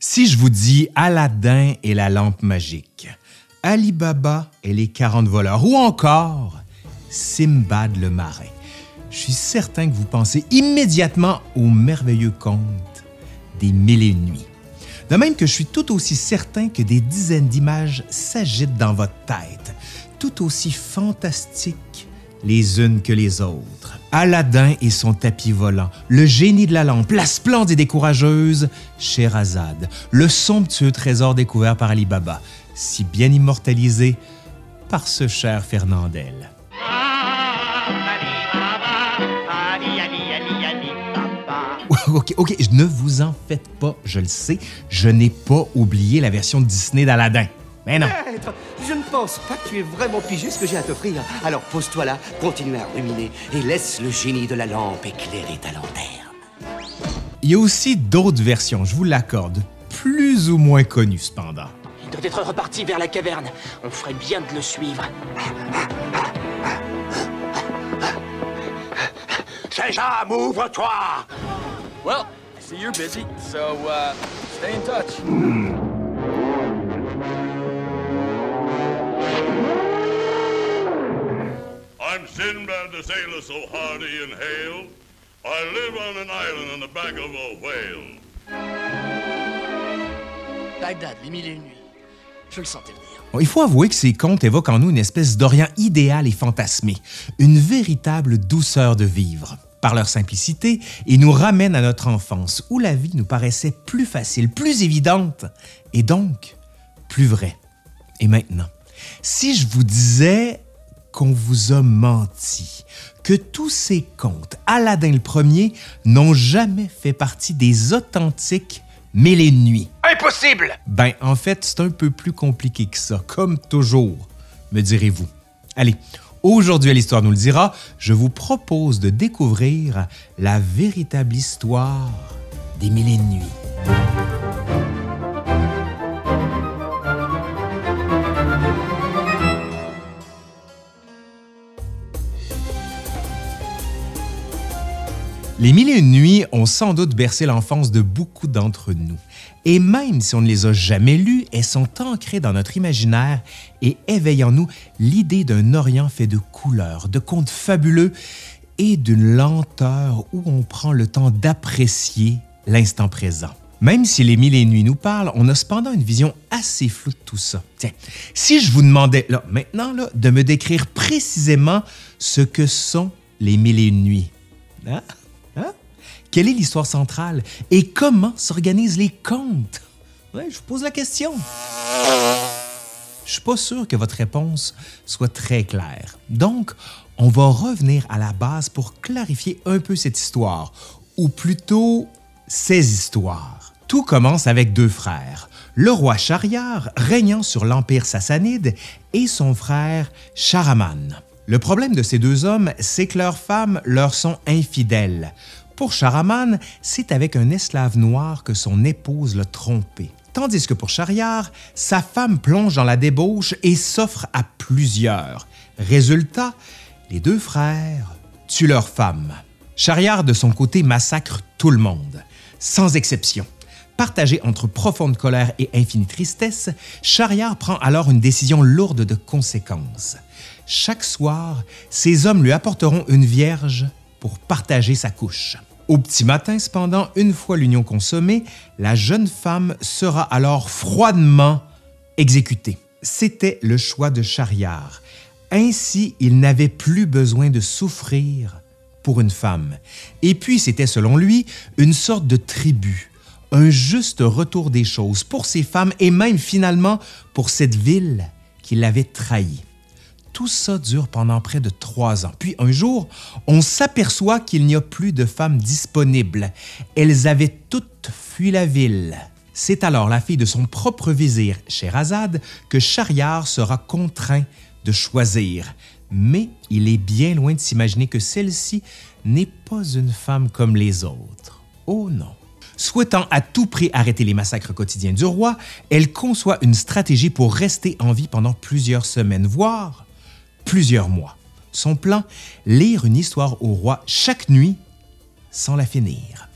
Si je vous dis Aladdin et la lampe magique, Ali Baba et les 40 voleurs, ou encore Simbad le marin, je suis certain que vous pensez immédiatement au merveilleux conte des mille et une nuits. De même que je suis tout aussi certain que des dizaines d'images s'agitent dans votre tête, tout aussi fantastiques les unes que les autres. Aladdin et son tapis volant, le génie de la lampe, la splendide et courageuse Sherazade, le somptueux trésor découvert par Ali Baba, si bien immortalisé par ce cher Fernandel. ok, ok, ne vous en faites pas, je le sais, je n'ai pas oublié la version Disney d'Aladin. Mais non. Maître, je ne pense pas que tu aies vraiment pigé ce que j'ai à t'offrir. Alors pose-toi là, continue à ruminer et laisse le génie de la lampe éclairer ta lanterne. Il y a aussi d'autres versions, je vous l'accorde, plus ou moins connues cependant. Il doit être reparti vers la caverne. On ferait bien de le suivre. Sésame, ouvre-toi Well, I see you're busy, so uh, stay in touch. The sailor so hardy and hale. I live on an island on the back of a whale. Bagdad, les mille et une nuits. Je le sentais venir. Bon, il faut avouer que ces contes évoquent en nous une espèce d'Orient idéal et fantasmé, une véritable douceur de vivre. Par leur simplicité, ils nous ramènent à notre enfance, où la vie nous paraissait plus facile, plus évidente, et donc plus vraie. Et maintenant, si je vous disais qu'on vous a menti, que tous ces contes, Aladdin le premier, n'ont jamais fait partie des authentiques Mille et une nuits. Impossible Ben, en fait, c'est un peu plus compliqué que ça, comme toujours, me direz-vous. Allez, aujourd'hui à l'Histoire nous le dira, je vous propose de découvrir la véritable histoire des Mille et une nuits. Les Mille et une nuits ont sans doute bercé l'enfance de beaucoup d'entre nous. Et même si on ne les a jamais lues, elles sont ancrées dans notre imaginaire et éveillent en nous l'idée d'un Orient fait de couleurs, de contes fabuleux et d'une lenteur où on prend le temps d'apprécier l'instant présent. Même si les Mille et une nuits nous parlent, on a cependant une vision assez floue de tout ça. Tiens, si je vous demandais là, maintenant là, de me décrire précisément ce que sont les Mille et une nuits, hein? Quelle est l'histoire centrale et comment s'organisent les contes? Je vous pose la question. Je suis pas sûr que votre réponse soit très claire. Donc, on va revenir à la base pour clarifier un peu cette histoire, ou plutôt ces histoires. Tout commence avec deux frères, le roi Shahryar régnant sur l'empire sassanide et son frère Shahraman. Le problème de ces deux hommes, c'est que leurs femmes leur sont infidèles. Pour Shahraman, c'est avec un esclave noir que son épouse l'a trompé. Tandis que pour Shahryar, sa femme plonge dans la débauche et s'offre à plusieurs. Résultat, les deux frères tuent leur femme. Shahryar, de son côté, massacre tout le monde, sans exception. Partagé entre profonde colère et infinie tristesse, Shahryar prend alors une décision lourde de conséquences. Chaque soir, ses hommes lui apporteront une vierge pour partager sa couche. Au petit matin, cependant, une fois l'union consommée, la jeune femme sera alors froidement exécutée. C'était le choix de Shahryar. Ainsi, il n'avait plus besoin de souffrir pour une femme. Et puis, c'était selon lui une sorte de tribut, un juste retour des choses pour ces femmes et même finalement pour cette ville qui l'avait trahi. Tout ça dure pendant près de trois ans. Puis un jour, on s'aperçoit qu'il n'y a plus de femmes disponibles. Elles avaient toutes fui la ville. C'est alors la fille de son propre vizir, Sherazade, que Shahryar sera contraint de choisir. Mais il est bien loin de s'imaginer que celle-ci n'est pas une femme comme les autres. Oh non. Souhaitant à tout prix arrêter les massacres quotidiens du roi, elle conçoit une stratégie pour rester en vie pendant plusieurs semaines, voire plusieurs mois. Son plan, lire une histoire au roi chaque nuit sans la finir.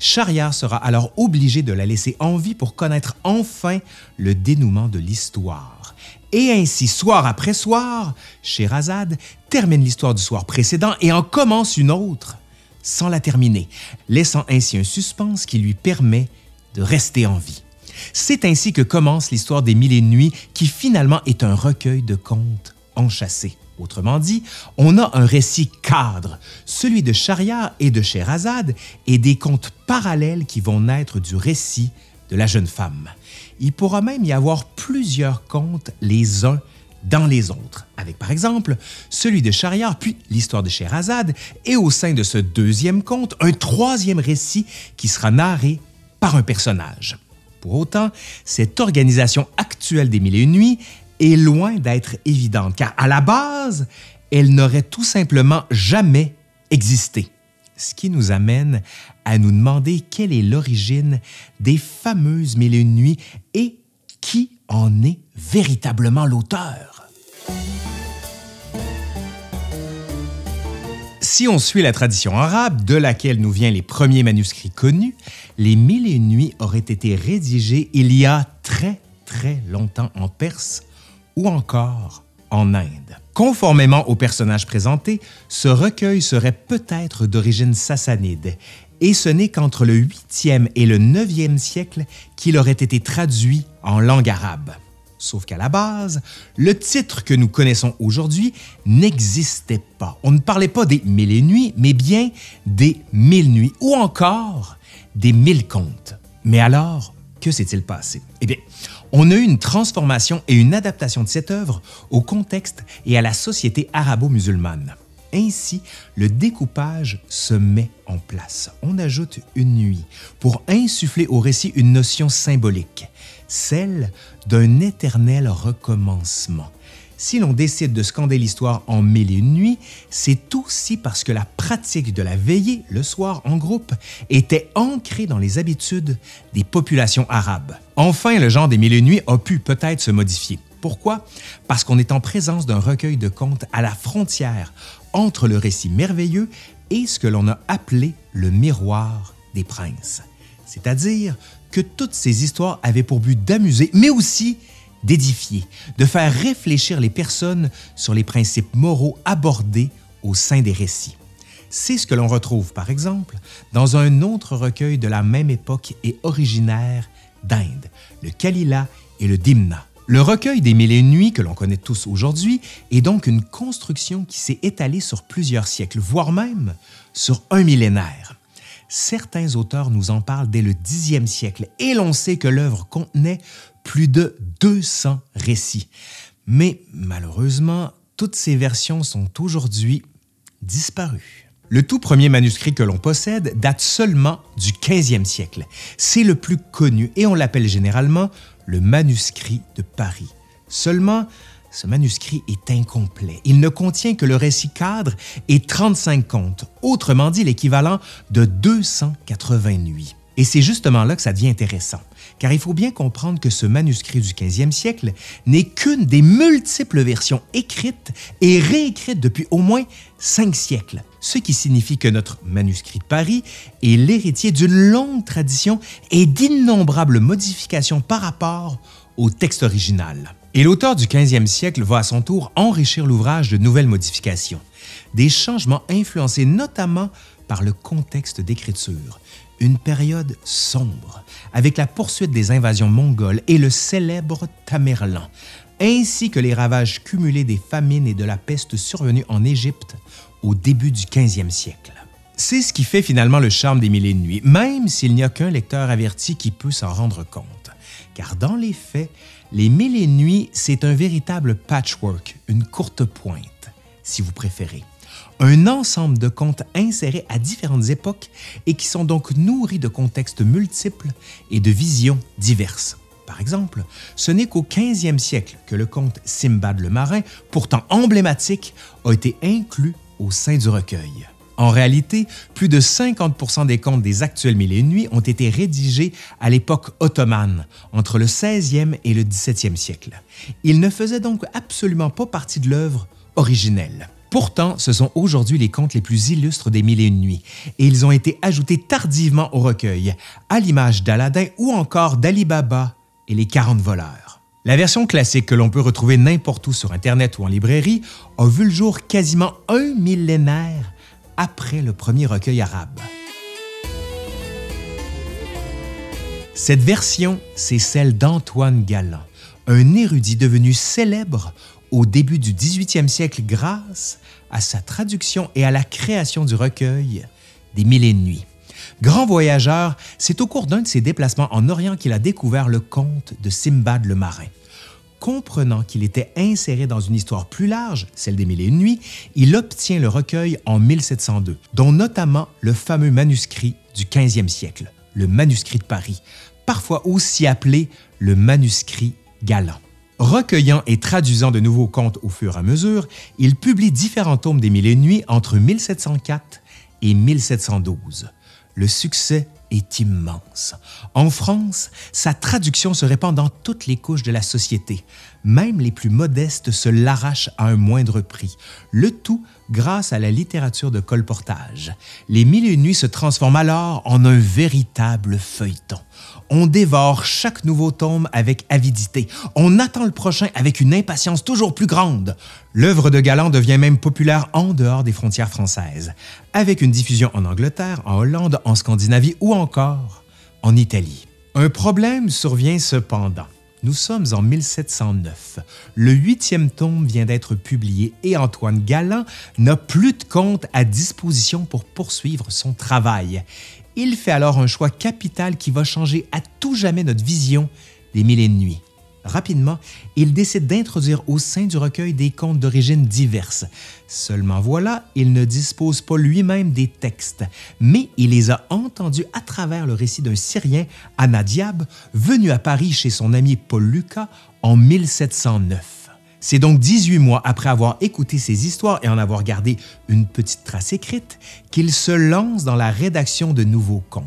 Shahryar sera alors obligé de la laisser en vie pour connaître enfin le dénouement de l'histoire. Et ainsi, soir après soir, Sherazade termine l'histoire du soir précédent et en commence une autre, sans la terminer, laissant ainsi un suspense qui lui permet de rester en vie. C'est ainsi que commence l'histoire des Mille et nuits, qui finalement est un recueil de contes enchâssés. Autrement dit, on a un récit cadre, celui de Shahryar et de Sherazade, et des contes parallèles qui vont naître du récit de la jeune femme. Il pourra même y avoir plusieurs contes les uns dans les autres, avec par exemple celui de Shahryar, puis l'histoire de Sherazade, et au sein de ce deuxième conte, un troisième récit qui sera narré par un personnage. Pour autant, cette organisation actuelle des Mille et une nuits est loin d'être évidente, car à la base, elle n'aurait tout simplement jamais existé. Ce qui nous amène à nous demander quelle est l'origine des fameuses Mille et une nuits et qui en est véritablement l'auteur. Si on suit la tradition arabe, de laquelle nous viennent les premiers manuscrits connus, les Mille et une nuits auraient été rédigés il y a très très longtemps en Perse ou encore en Inde. Conformément aux personnages présentés, ce recueil serait peut-être d'origine sassanide, et ce n'est qu'entre le 8e et le 9e siècle qu'il aurait été traduit en langue arabe. Sauf qu'à la base, le titre que nous connaissons aujourd'hui n'existait pas. On ne parlait pas des mille nuits, mais bien des mille nuits, ou encore des mille contes. Mais alors, que s'est-il passé? Eh bien, on a eu une transformation et une adaptation de cette œuvre au contexte et à la société arabo-musulmane. Ainsi, le découpage se met en place. On ajoute une nuit pour insuffler au récit une notion symbolique, celle d'un éternel recommencement. Si l'on décide de scander l'histoire en mille et une nuits, c'est aussi parce que la pratique de la veillée le soir en groupe était ancrée dans les habitudes des populations arabes. Enfin, le genre des mille et une nuits a pu peut-être se modifier. Pourquoi? Parce qu'on est en présence d'un recueil de contes à la frontière entre le récit merveilleux et ce que l'on a appelé le miroir des princes. C'est-à-dire que toutes ces histoires avaient pour but d'amuser, mais aussi d'édifier, de faire réfléchir les personnes sur les principes moraux abordés au sein des récits. C'est ce que l'on retrouve, par exemple, dans un autre recueil de la même époque et originaire d'Inde, le Kalila et le Dimna. Le recueil des Mille nuits que l'on connaît tous aujourd'hui est donc une construction qui s'est étalée sur plusieurs siècles, voire même sur un millénaire. Certains auteurs nous en parlent dès le Xe siècle et l'on sait que l'œuvre contenait plus de 200 récits. Mais malheureusement, toutes ces versions sont aujourd'hui disparues. Le tout premier manuscrit que l'on possède date seulement du 15e siècle. C'est le plus connu et on l'appelle généralement le manuscrit de Paris. Seulement, ce manuscrit est incomplet. Il ne contient que le récit cadre et 35 contes, autrement dit l'équivalent de 280 nuits. Et c'est justement là que ça devient intéressant, car il faut bien comprendre que ce manuscrit du 15e siècle n'est qu'une des multiples versions écrites et réécrites depuis au moins cinq siècles, ce qui signifie que notre manuscrit de Paris est l'héritier d'une longue tradition et d'innombrables modifications par rapport au texte original. Et l'auteur du 15e siècle va à son tour enrichir l'ouvrage de nouvelles modifications, des changements influencés notamment par le contexte d'écriture, une période sombre, avec la poursuite des invasions mongoles et le célèbre Tamerlan, ainsi que les ravages cumulés des famines et de la peste survenue en Égypte au début du 15e siècle. C'est ce qui fait finalement le charme des Mille et une nuits, même s'il n'y a qu'un lecteur averti qui peut s'en rendre compte. Car dans les faits, les Mille et nuits, c'est un véritable patchwork, une courte pointe, si vous préférez un ensemble de contes insérés à différentes époques et qui sont donc nourris de contextes multiples et de visions diverses. Par exemple, ce n'est qu'au 15e siècle que le conte Simbad le marin, pourtant emblématique, a été inclus au sein du recueil. En réalité, plus de 50% des contes des actuels Mille et une nuits ont été rédigés à l'époque ottomane, entre le 16e et le 17e siècle. Ils ne faisaient donc absolument pas partie de l'œuvre originelle. Pourtant, ce sont aujourd'hui les contes les plus illustres des Mille et une nuits, et ils ont été ajoutés tardivement au recueil, à l'image d'Aladin ou encore d'Ali Baba et les 40 voleurs. La version classique que l'on peut retrouver n'importe où sur Internet ou en librairie a vu le jour quasiment un millénaire après le premier recueil arabe. Cette version, c'est celle d'Antoine Galland, un érudit devenu célèbre au début du 18e siècle grâce à sa traduction et à la création du recueil des Mille et une nuits. Grand voyageur, c'est au cours d'un de ses déplacements en Orient qu'il a découvert le conte de Simbad le marin. Comprenant qu'il était inséré dans une histoire plus large, celle des Mille et une nuits, il obtient le recueil en 1702, dont notamment le fameux manuscrit du 15e siècle, le manuscrit de Paris, parfois aussi appelé le manuscrit galant. Recueillant et traduisant de nouveaux contes au fur et à mesure, il publie différents tomes des Mille et nuits entre 1704 et 1712. Le succès est immense. En France, sa traduction se répand dans toutes les couches de la société. Même les plus modestes se l'arrachent à un moindre prix. Le tout grâce à la littérature de colportage. Les Mille et une nuits se transforment alors en un véritable feuilleton. On dévore chaque nouveau tome avec avidité. On attend le prochain avec une impatience toujours plus grande. L'œuvre de Galland devient même populaire en dehors des frontières françaises, avec une diffusion en Angleterre, en Hollande, en Scandinavie ou encore en Italie. Un problème survient cependant. Nous sommes en 1709. Le huitième tome vient d'être publié et Antoine Galland n'a plus de compte à disposition pour poursuivre son travail. Il fait alors un choix capital qui va changer à tout jamais notre vision des mille et nuits. Rapidement, il décide d'introduire au sein du recueil des contes d'origine diverses. Seulement voilà, il ne dispose pas lui-même des textes, mais il les a entendus à travers le récit d'un Syrien, Anadiab, venu à Paris chez son ami Paul Lucas en 1709. C'est donc 18 mois après avoir écouté ces histoires et en avoir gardé une petite trace écrite qu'il se lance dans la rédaction de nouveaux contes.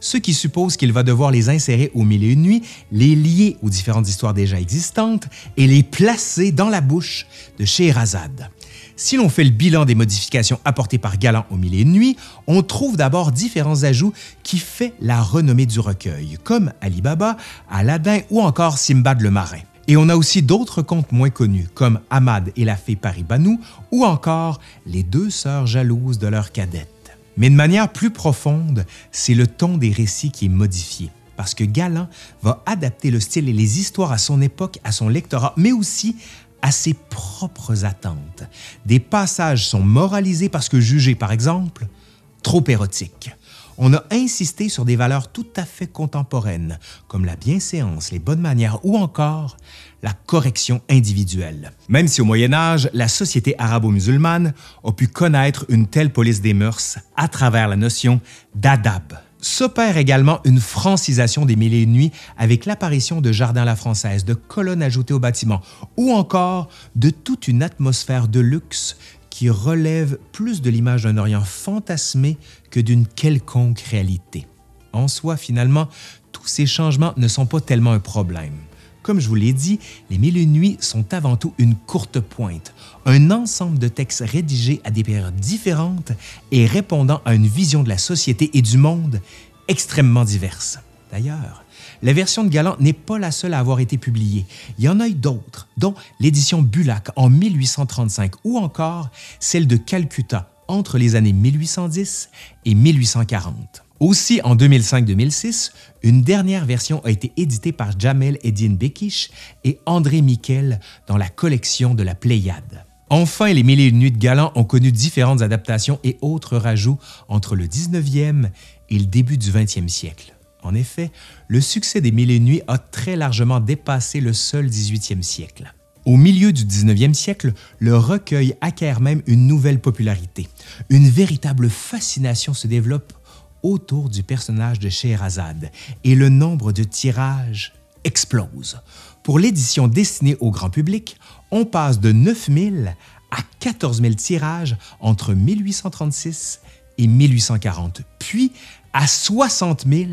Ce qui suppose qu'il va devoir les insérer au mille et une nuits, les lier aux différentes histoires déjà existantes et les placer dans la bouche de Scheherazade. Si l'on fait le bilan des modifications apportées par Galant au Mille et une on trouve d'abord différents ajouts qui fait la renommée du recueil, comme Ali Baba, Aladdin ou encore Simbad le marin. Et on a aussi d'autres contes moins connus, comme Ahmad et la fée Paribanou, ou encore Les deux sœurs jalouses de leur cadette. Mais de manière plus profonde, c'est le ton des récits qui est modifié, parce que Galant va adapter le style et les histoires à son époque, à son lectorat, mais aussi à ses propres attentes. Des passages sont moralisés parce que jugés, par exemple, trop érotiques on a insisté sur des valeurs tout à fait contemporaines, comme la bienséance, les bonnes manières ou encore la correction individuelle. Même si au Moyen Âge, la société arabo-musulmane a pu connaître une telle police des mœurs à travers la notion d'adab. S'opère également une francisation des mille nuits avec l'apparition de jardins à la française, de colonnes ajoutées au bâtiment ou encore de toute une atmosphère de luxe qui relève plus de l'image d'un Orient fantasmé que d'une quelconque réalité. En soi, finalement, tous ces changements ne sont pas tellement un problème. Comme je vous l'ai dit, les Mille nuits sont avant tout une courte pointe, un ensemble de textes rédigés à des périodes différentes et répondant à une vision de la société et du monde extrêmement diverse. D'ailleurs, la version de Galant n'est pas la seule à avoir été publiée. Il y en a eu d'autres, dont l'édition Bulac en 1835 ou encore celle de Calcutta entre les années 1810 et 1840. Aussi, en 2005-2006, une dernière version a été éditée par Jamel Eddin Bekish et André Miquel dans la collection de la Pléiade. Enfin, les Mille et une nuits de Galant ont connu différentes adaptations et autres rajouts entre le 19e et le début du 20e siècle. En effet, le succès des Mille et une nuits a très largement dépassé le seul 18e siècle. Au milieu du 19e siècle, le recueil acquiert même une nouvelle popularité. Une véritable fascination se développe autour du personnage de Scheherazade et le nombre de tirages explose. Pour l'édition destinée au grand public, on passe de 9000 à 14 000 tirages entre 1836 et 1840, puis à 60 000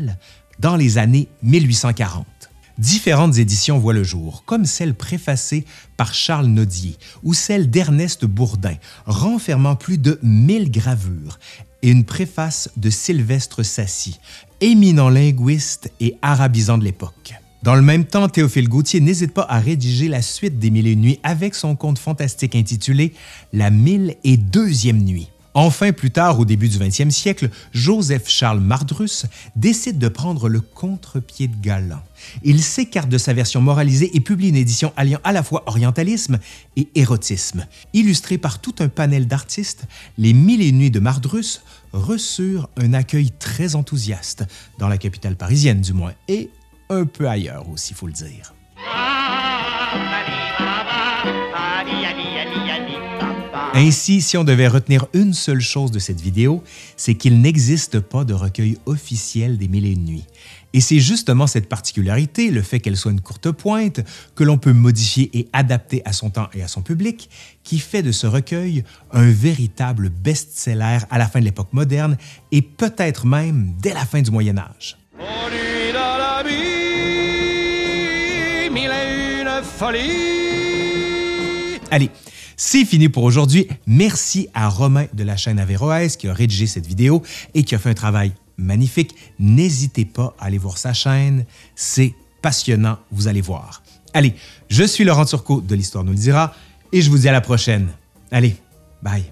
dans les années 1840. Différentes éditions voient le jour, comme celle préfacée par Charles Nodier ou celle d'Ernest Bourdin, renfermant plus de 1000 gravures, et une préface de Sylvestre Sassy, éminent linguiste et arabisant de l'époque. Dans le même temps, Théophile Gautier n'hésite pas à rédiger la suite des Mille et nuits avec son conte fantastique intitulé La mille et deuxième nuit. Enfin, plus tard, au début du 20e siècle, Joseph-Charles Mardrus décide de prendre le contre-pied de Galant. Il s'écarte de sa version moralisée et publie une édition alliant à la fois orientalisme et érotisme. Illustrée par tout un panel d'artistes, Les Mille et nuits de Mardrus reçurent un accueil très enthousiaste, dans la capitale parisienne du moins, et un peu ailleurs aussi, faut le dire. Ainsi, si on devait retenir une seule chose de cette vidéo, c'est qu'il n'existe pas de recueil officiel des Mille et une nuits. Et c'est justement cette particularité, le fait qu'elle soit une courte pointe, que l'on peut modifier et adapter à son temps et à son public, qui fait de ce recueil un véritable best-seller à la fin de l'époque moderne et peut-être même dès la fin du Moyen Âge. Allez, c'est fini pour aujourd'hui. Merci à Romain de la chaîne Averroès qui a rédigé cette vidéo et qui a fait un travail magnifique. N'hésitez pas à aller voir sa chaîne. C'est passionnant, vous allez voir. Allez, je suis Laurent Turcot de l'Histoire nous le dira et je vous dis à la prochaine. Allez, bye.